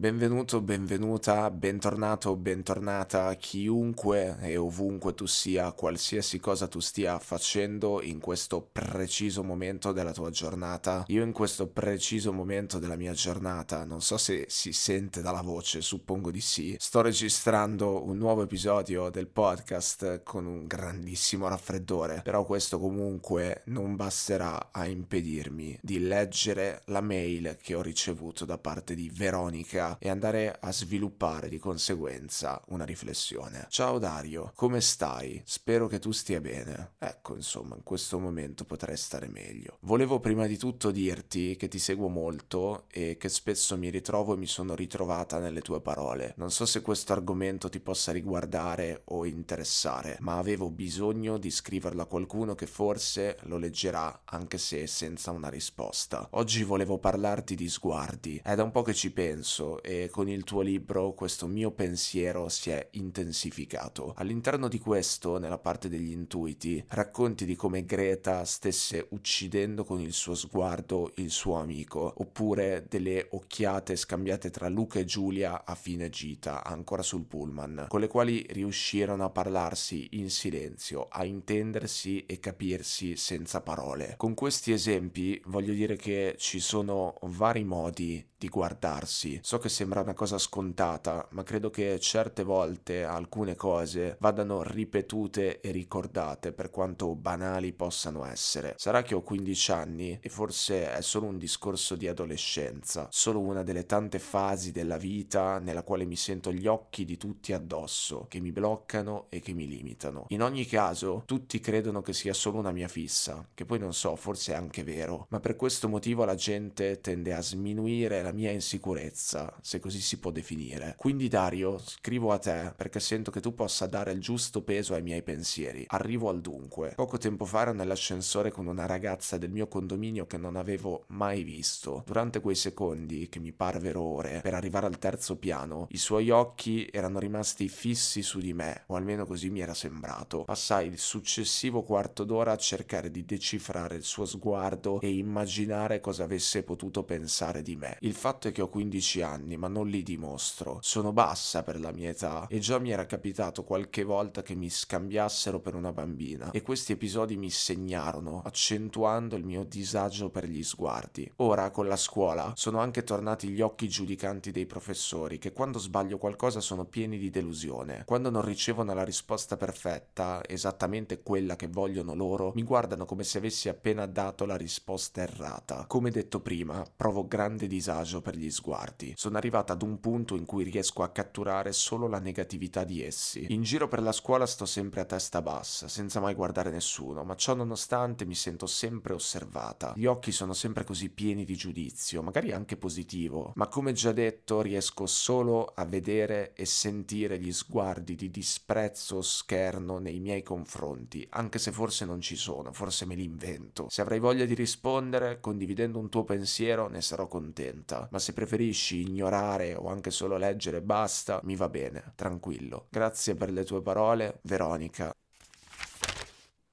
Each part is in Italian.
Benvenuto, benvenuta, bentornato, bentornata, chiunque e ovunque tu sia, qualsiasi cosa tu stia facendo in questo preciso momento della tua giornata. Io in questo preciso momento della mia giornata, non so se si sente dalla voce, suppongo di sì, sto registrando un nuovo episodio del podcast con un grandissimo raffreddore, però questo comunque non basterà a impedirmi di leggere la mail che ho ricevuto da parte di Veronica e andare a sviluppare di conseguenza una riflessione. Ciao Dario, come stai? Spero che tu stia bene. Ecco, insomma, in questo momento potrei stare meglio. Volevo prima di tutto dirti che ti seguo molto e che spesso mi ritrovo e mi sono ritrovata nelle tue parole. Non so se questo argomento ti possa riguardare o interessare, ma avevo bisogno di scriverlo a qualcuno che forse lo leggerà anche se senza una risposta. Oggi volevo parlarti di sguardi. È da un po' che ci penso e con il tuo libro questo mio pensiero si è intensificato. All'interno di questo, nella parte degli intuiti, racconti di come Greta stesse uccidendo con il suo sguardo il suo amico, oppure delle occhiate scambiate tra Luca e Giulia a fine gita, ancora sul pullman, con le quali riuscirono a parlarsi in silenzio, a intendersi e capirsi senza parole. Con questi esempi voglio dire che ci sono vari modi di guardarsi. So che sembra una cosa scontata, ma credo che certe volte alcune cose vadano ripetute e ricordate per quanto banali possano essere. Sarà che ho 15 anni e forse è solo un discorso di adolescenza, solo una delle tante fasi della vita nella quale mi sento gli occhi di tutti addosso, che mi bloccano e che mi limitano. In ogni caso, tutti credono che sia solo una mia fissa, che poi non so, forse è anche vero, ma per questo motivo la gente tende a sminuire la mia insicurezza, se così si può definire. Quindi Dario, scrivo a te perché sento che tu possa dare il giusto peso ai miei pensieri. Arrivo al dunque. Poco tempo fa ero nell'ascensore con una ragazza del mio condominio che non avevo mai visto. Durante quei secondi, che mi parvero ore, per arrivare al terzo piano, i suoi occhi erano rimasti fissi su di me, o almeno così mi era sembrato. Passai il successivo quarto d'ora a cercare di decifrare il suo sguardo e immaginare cosa avesse potuto pensare di me. Il fatto è che ho 15 anni, ma non li dimostro. Sono bassa per la mia età e già mi era capitato qualche volta che mi scambiassero per una bambina e questi episodi mi segnarono, accentuando il mio disagio per gli sguardi. Ora, con la scuola, sono anche tornati gli occhi giudicanti dei professori che quando sbaglio qualcosa sono pieni di delusione. Quando non ricevono la risposta perfetta, esattamente quella che vogliono loro, mi guardano come se avessi appena dato la risposta errata. Come detto prima, provo grande disagio per gli sguardi. Sono arrivata ad un punto in cui riesco a catturare solo la negatività di essi. In giro per la scuola sto sempre a testa bassa, senza mai guardare nessuno, ma ciò nonostante mi sento sempre osservata. Gli occhi sono sempre così pieni di giudizio, magari anche positivo, ma come già detto riesco solo a vedere e sentire gli sguardi di disprezzo o scherno nei miei confronti, anche se forse non ci sono, forse me li invento. Se avrai voglia di rispondere, condividendo un tuo pensiero, ne sarò contenta ma se preferisci ignorare o anche solo leggere basta, mi va bene, tranquillo. Grazie per le tue parole, Veronica.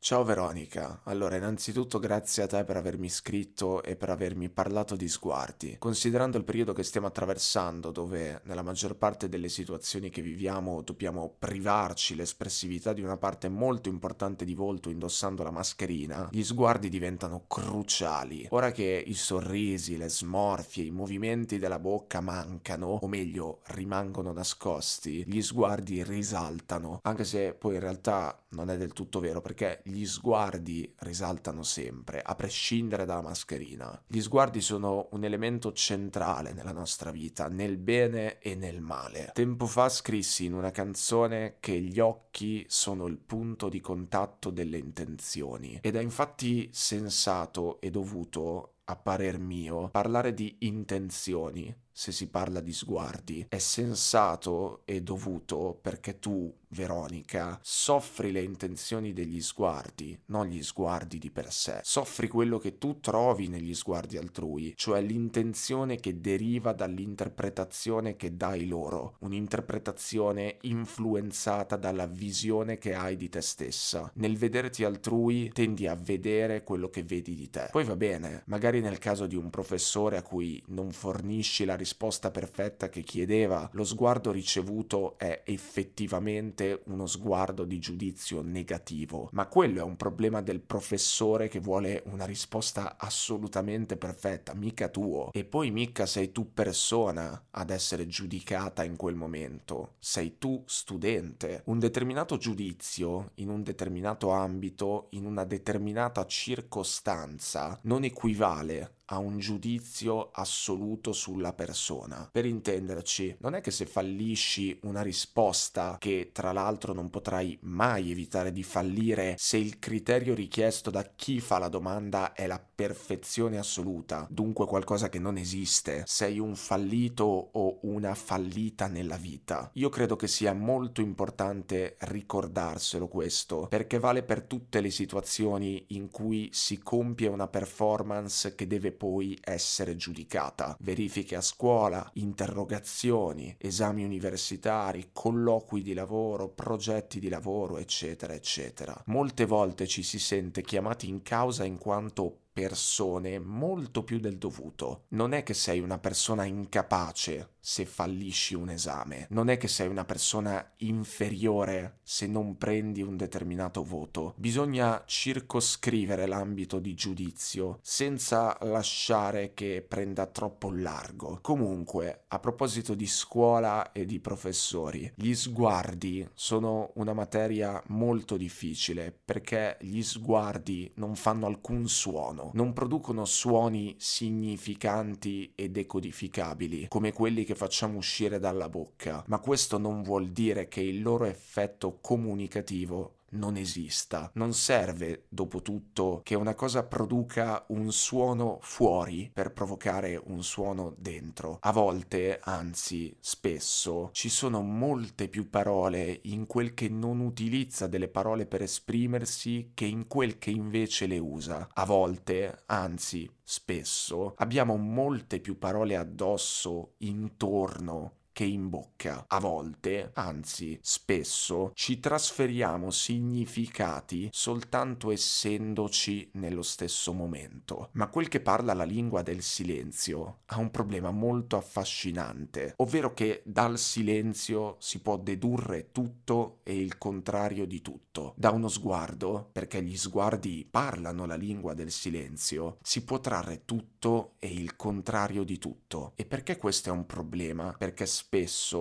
Ciao Veronica, allora innanzitutto grazie a te per avermi scritto e per avermi parlato di sguardi. Considerando il periodo che stiamo attraversando, dove nella maggior parte delle situazioni che viviamo dobbiamo privarci l'espressività di una parte molto importante di volto indossando la mascherina, gli sguardi diventano cruciali. Ora che i sorrisi, le smorfie, i movimenti della bocca mancano, o meglio rimangono nascosti, gli sguardi risaltano, anche se poi in realtà non è del tutto vero perché gli sguardi risaltano sempre, a prescindere dalla mascherina. Gli sguardi sono un elemento centrale nella nostra vita, nel bene e nel male. Tempo fa scrissi in una canzone che gli occhi sono il punto di contatto delle intenzioni ed è infatti sensato e dovuto a parer mio, parlare di intenzioni se si parla di sguardi. È sensato e dovuto perché tu Veronica, soffri le intenzioni degli sguardi, non gli sguardi di per sé. Soffri quello che tu trovi negli sguardi altrui, cioè l'intenzione che deriva dall'interpretazione che dai loro, un'interpretazione influenzata dalla visione che hai di te stessa. Nel vederti altrui tendi a vedere quello che vedi di te. Poi va bene, magari nel caso di un professore a cui non fornisci la risposta perfetta che chiedeva, lo sguardo ricevuto è effettivamente uno sguardo di giudizio negativo, ma quello è un problema del professore che vuole una risposta assolutamente perfetta, mica tuo. E poi mica sei tu persona ad essere giudicata in quel momento, sei tu studente. Un determinato giudizio in un determinato ambito, in una determinata circostanza, non equivale a un giudizio assoluto sulla persona. Per intenderci, non è che se fallisci una risposta, che tra l'altro non potrai mai evitare di fallire se il criterio richiesto da chi fa la domanda è la perfezione assoluta, dunque qualcosa che non esiste, sei un fallito o una fallita nella vita. Io credo che sia molto importante ricordarselo questo, perché vale per tutte le situazioni in cui si compie una performance che deve poi essere giudicata. Verifiche a scuola, interrogazioni, esami universitari, colloqui di lavoro, progetti di lavoro, eccetera, eccetera. Molte volte ci si sente chiamati in causa in quanto persone molto più del dovuto. Non è che sei una persona incapace se fallisci un esame, non è che sei una persona inferiore se non prendi un determinato voto. Bisogna circoscrivere l'ambito di giudizio senza lasciare che prenda troppo largo. Comunque, a proposito di scuola e di professori, gli sguardi sono una materia molto difficile perché gli sguardi non fanno alcun suono non producono suoni significanti e decodificabili come quelli che facciamo uscire dalla bocca, ma questo non vuol dire che il loro effetto comunicativo non esista. Non serve, dopo tutto, che una cosa produca un suono fuori per provocare un suono dentro. A volte, anzi spesso, ci sono molte più parole in quel che non utilizza delle parole per esprimersi che in quel che invece le usa. A volte, anzi spesso, abbiamo molte più parole addosso, intorno, che in bocca. A volte, anzi spesso, ci trasferiamo significati soltanto essendoci nello stesso momento. Ma quel che parla la lingua del silenzio ha un problema molto affascinante, ovvero che dal silenzio si può dedurre tutto e il contrario di tutto. Da uno sguardo, perché gli sguardi parlano la lingua del silenzio, si può trarre tutto e il contrario di tutto. E perché questo è un problema? Perché spesso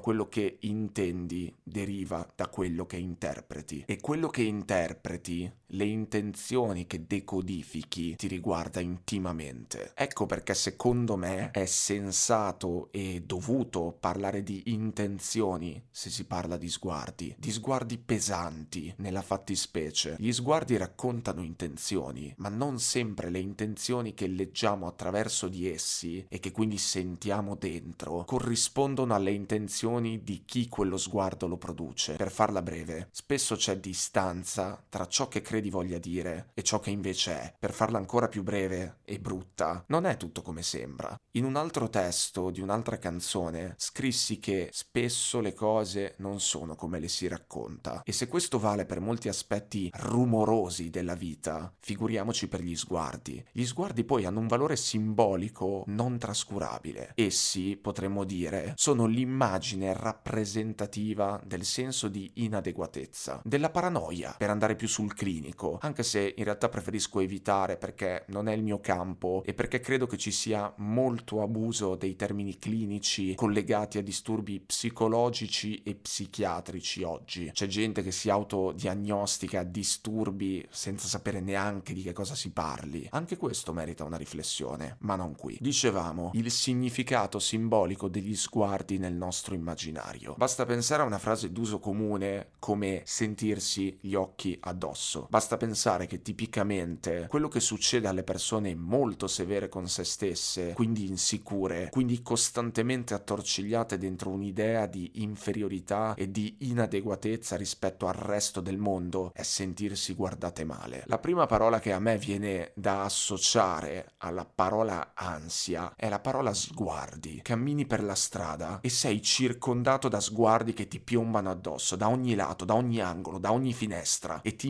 quello che intendi deriva da quello che interpreti. E quello che interpreti, le intenzioni che decodifichi ti riguarda intimamente. Ecco perché secondo me è sensato e dovuto parlare di intenzioni se si parla di sguardi, di sguardi pesanti nella fattispecie. Gli sguardi raccontano intenzioni, ma non sempre le intenzioni che leggiamo attraverso di essi e che quindi sentiamo dentro corrispondono alle le intenzioni di chi quello sguardo lo produce. Per farla breve, spesso c'è distanza tra ciò che credi voglia dire e ciò che invece è. Per farla ancora più breve e brutta, non è tutto come sembra. In un altro testo di un'altra canzone scrissi che spesso le cose non sono come le si racconta. E se questo vale per molti aspetti rumorosi della vita, figuriamoci per gli sguardi. Gli sguardi poi hanno un valore simbolico non trascurabile. Essi, potremmo dire, sono l'immagine rappresentativa del senso di inadeguatezza, della paranoia, per andare più sul clinico, anche se in realtà preferisco evitare perché non è il mio campo e perché credo che ci sia molto abuso dei termini clinici collegati a disturbi psicologici e psichiatrici oggi. C'è gente che si autodiagnostica disturbi senza sapere neanche di che cosa si parli. Anche questo merita una riflessione, ma non qui. Dicevamo, il significato simbolico degli sguardi nel nostro immaginario. Basta pensare a una frase d'uso comune come sentirsi gli occhi addosso. Basta pensare che tipicamente quello che succede alle persone molto severe con se stesse, quindi insicure, quindi costantemente attorcigliate dentro un'idea di inferiorità e di inadeguatezza rispetto al resto del mondo, è sentirsi guardate male. La prima parola che a me viene da associare alla parola ansia è la parola sguardi. Cammini per la strada e sei circondato da sguardi che ti piombano addosso da ogni lato, da ogni angolo, da ogni finestra e ti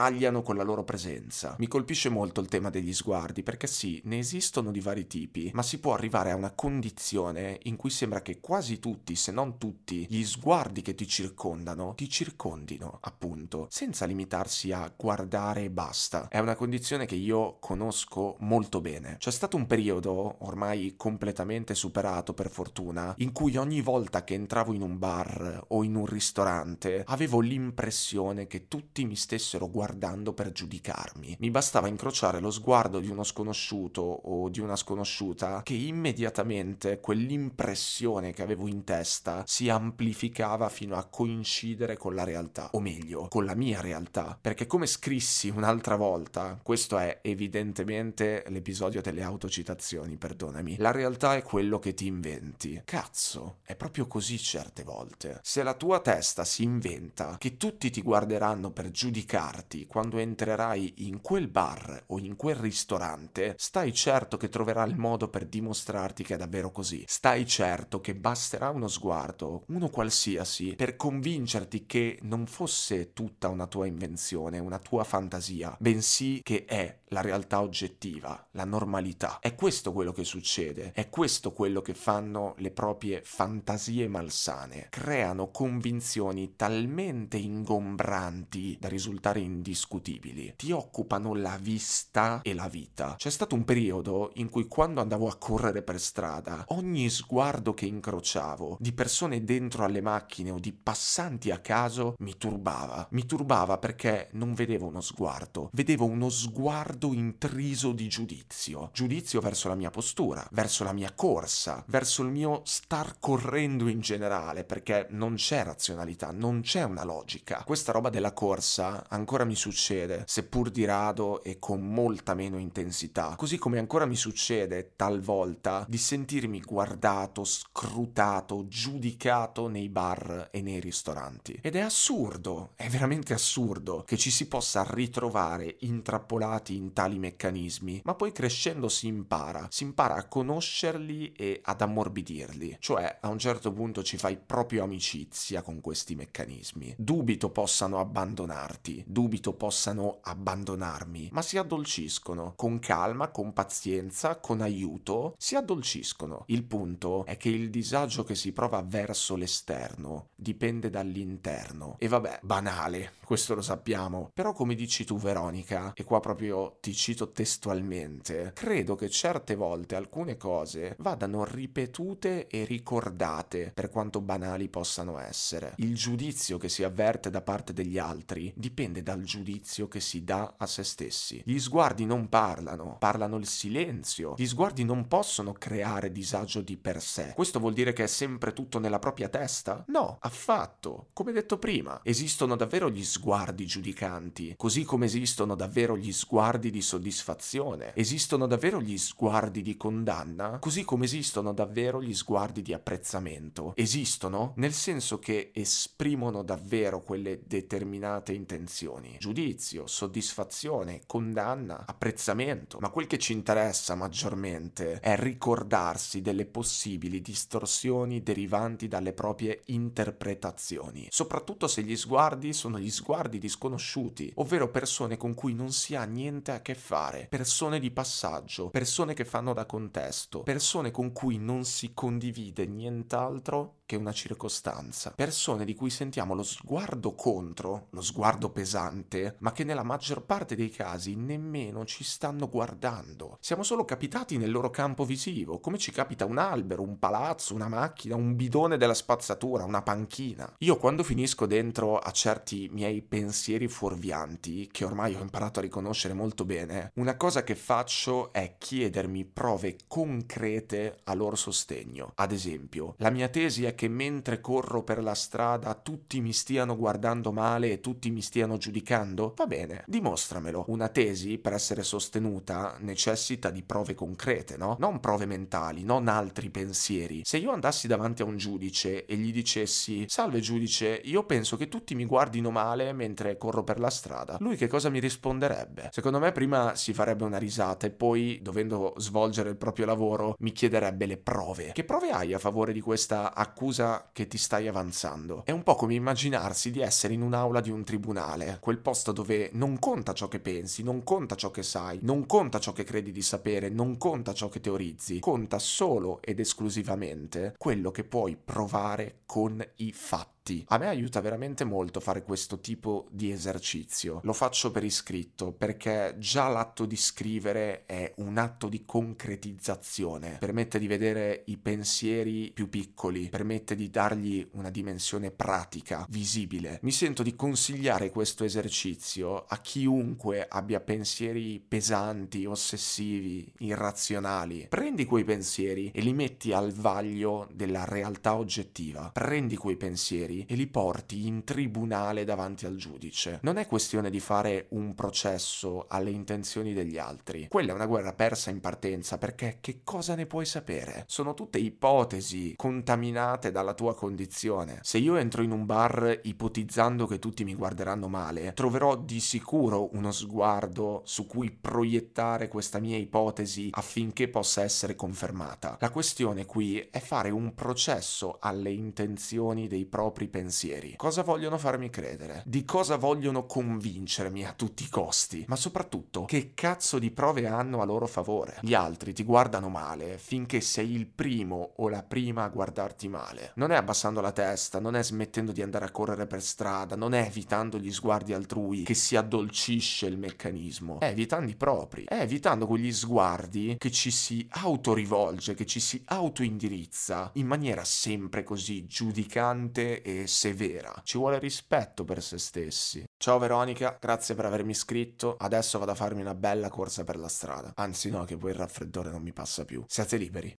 mitragliano con la loro presenza. Mi colpisce molto il tema degli sguardi perché sì, ne esistono di vari tipi, ma si può arrivare a una condizione in cui sembra che quasi tutti, se non tutti, gli sguardi che ti circondano ti circondino, appunto, senza limitarsi a guardare e basta. È una condizione che io conosco molto bene. C'è stato un periodo, ormai completamente superato per fortuna, in cui ogni volta che entravo in un bar o in un ristorante avevo l'impressione che tutti mi stessero guardando per giudicarmi. Mi bastava incrociare lo sguardo di uno sconosciuto o di una sconosciuta che immediatamente quell'impressione che avevo in testa si amplificava fino a coincidere con la realtà, o meglio, con la mia realtà, perché come scrissi un'altra volta, questo è evidentemente l'episodio delle autocitazioni, perdonami, la realtà è quello che ti inventi. Cazzo, è proprio così certe volte. Se la tua testa si inventa che tutti ti guarderanno per giudicarti quando entrerai in quel bar o in quel ristorante, stai certo che troverà il modo per dimostrarti che è davvero così. Stai certo che basterà uno sguardo, uno qualsiasi, per convincerti che non fosse tutta una tua invenzione, una tua fantasia, bensì che è la realtà oggettiva, la normalità. È questo quello che succede, è questo quello che fanno le proprie fantasie malsane. Creano convinzioni talmente ingombranti da risultare indiscutibili. Ti occupano la vista e la vita. C'è stato un periodo in cui quando andavo a correre per strada, ogni sguardo che incrociavo di persone dentro alle macchine o di passanti a caso mi turbava. Mi turbava perché non vedevo uno sguardo, vedevo uno sguardo intriso di giudizio. Giudizio verso la mia postura, verso la mia corsa, verso il mio star correndo in generale, perché non c'è razionalità, non c'è una logica. Questa roba della corsa ancora mi succede, seppur di rado e con molta meno intensità. Così come ancora mi succede talvolta di sentirmi guardato, scrutato, giudicato nei bar e nei ristoranti. Ed è assurdo, è veramente assurdo che ci si possa ritrovare intrappolati in tali meccanismi, ma poi crescendo si impara, si impara a conoscerli e ad ammorbidirli, cioè a un certo punto ci fai proprio amicizia con questi meccanismi. Dubito possano abbandonarti, dubito possano abbandonarmi, ma si addolciscono con calma, con pazienza, con aiuto, si addolciscono. Il punto è che il disagio che si prova verso l'esterno dipende dall'interno. E vabbè, banale, questo lo sappiamo, però come dici tu Veronica, e qua proprio ti cito testualmente, credo che certe volte alcune cose vadano ripetute e ricordate per quanto banali possano essere. Il giudizio che si avverte da parte degli altri dipende dal giudizio che si dà a se stessi. Gli sguardi non parlano, parlano il silenzio. Gli sguardi non possono creare disagio di per sé. Questo vuol dire che è sempre tutto nella propria testa? No, affatto. Come detto prima, esistono davvero gli sguardi giudicanti, così come esistono davvero gli sguardi di soddisfazione, esistono davvero gli sguardi di condanna, così come esistono davvero gli sguardi di apprezzamento. Esistono nel senso che esprimono davvero quelle determinate intenzioni. Giudizio, soddisfazione, condanna, apprezzamento. Ma quel che ci interessa maggiormente è ricordarsi delle possibili distorsioni derivanti dalle proprie interpretazioni, soprattutto se gli sguardi sono gli sguardi di sconosciuti, ovvero persone con cui non si ha niente a che fare, persone di passaggio, persone che fanno da contesto, persone con cui non si condivide nient'altro che una circostanza, persone di cui sentiamo lo sguardo contro, lo sguardo pesante, ma che nella maggior parte dei casi nemmeno ci stanno guardando. Siamo solo capitati nel loro campo visivo, come ci capita un albero, un palazzo, una macchina, un bidone della spazzatura, una panchina. Io quando finisco dentro a certi miei pensieri fuorvianti, che ormai ho imparato a riconoscere molto bene. Una cosa che faccio è chiedermi prove concrete a loro sostegno. Ad esempio, la mia tesi è che mentre corro per la strada tutti mi stiano guardando male e tutti mi stiano giudicando? Va bene, dimostramelo. Una tesi, per essere sostenuta, necessita di prove concrete, no? Non prove mentali, non altri pensieri. Se io andassi davanti a un giudice e gli dicessi Salve giudice, io penso che tutti mi guardino male mentre corro per la strada, lui che cosa mi risponderebbe? Secondo me prima si farebbe una risata e poi, dovendo svolgere il proprio lavoro, mi chiederebbe le prove. Che prove hai a favore di questa accusa che ti stai avanzando? È un po' come immaginarsi di essere in un'aula di un tribunale, quel posto dove non conta ciò che pensi, non conta ciò che sai, non conta ciò che credi di sapere, non conta ciò che teorizzi, conta solo ed esclusivamente quello che puoi provare con i fatti fatti. A me aiuta veramente molto fare questo tipo di esercizio. Lo faccio per iscritto perché già l'atto di scrivere è un atto di concretizzazione. Permette di vedere i pensieri più piccoli, permette di dargli una dimensione pratica, visibile. Mi sento di consigliare questo esercizio a chiunque abbia pensieri pesanti, ossessivi, irrazionali. Prendi quei pensieri e li metti al vaglio della realtà oggettiva. Prendi quei pensieri e li porti in tribunale davanti al giudice. Non è questione di fare un processo alle intenzioni degli altri. Quella è una guerra persa in partenza perché che cosa ne puoi sapere? Sono tutte ipotesi contaminate dalla tua condizione. Se io entro in un bar ipotizzando che tutti mi guarderanno male, troverò di sicuro uno sguardo su cui proiettare questa mia ipotesi affinché possa essere confermata. La questione qui è fare un processo alle intenzioni dei propri pensieri. Cosa vogliono farmi credere? Di cosa vogliono convincermi a tutti i costi? Ma soprattutto, che cazzo di prove hanno a loro favore? Gli altri ti guardano male finché sei il primo o la prima a guardarti male. Non è abbassando la testa, non è smettendo di andare a correre per strada, non è evitando gli sguardi altrui che si addolcisce il meccanismo. È evitando i propri. È evitando quegli sguardi che ci si autorivolge, che ci si autoindirizza in maniera sempre così giudicante e severa. Ci vuole rispetto per se stessi. Ciao Veronica, grazie per avermi iscritto. Adesso vado a farmi una bella corsa per la strada. Anzi no, che poi il raffreddore non mi passa più. Siate liberi.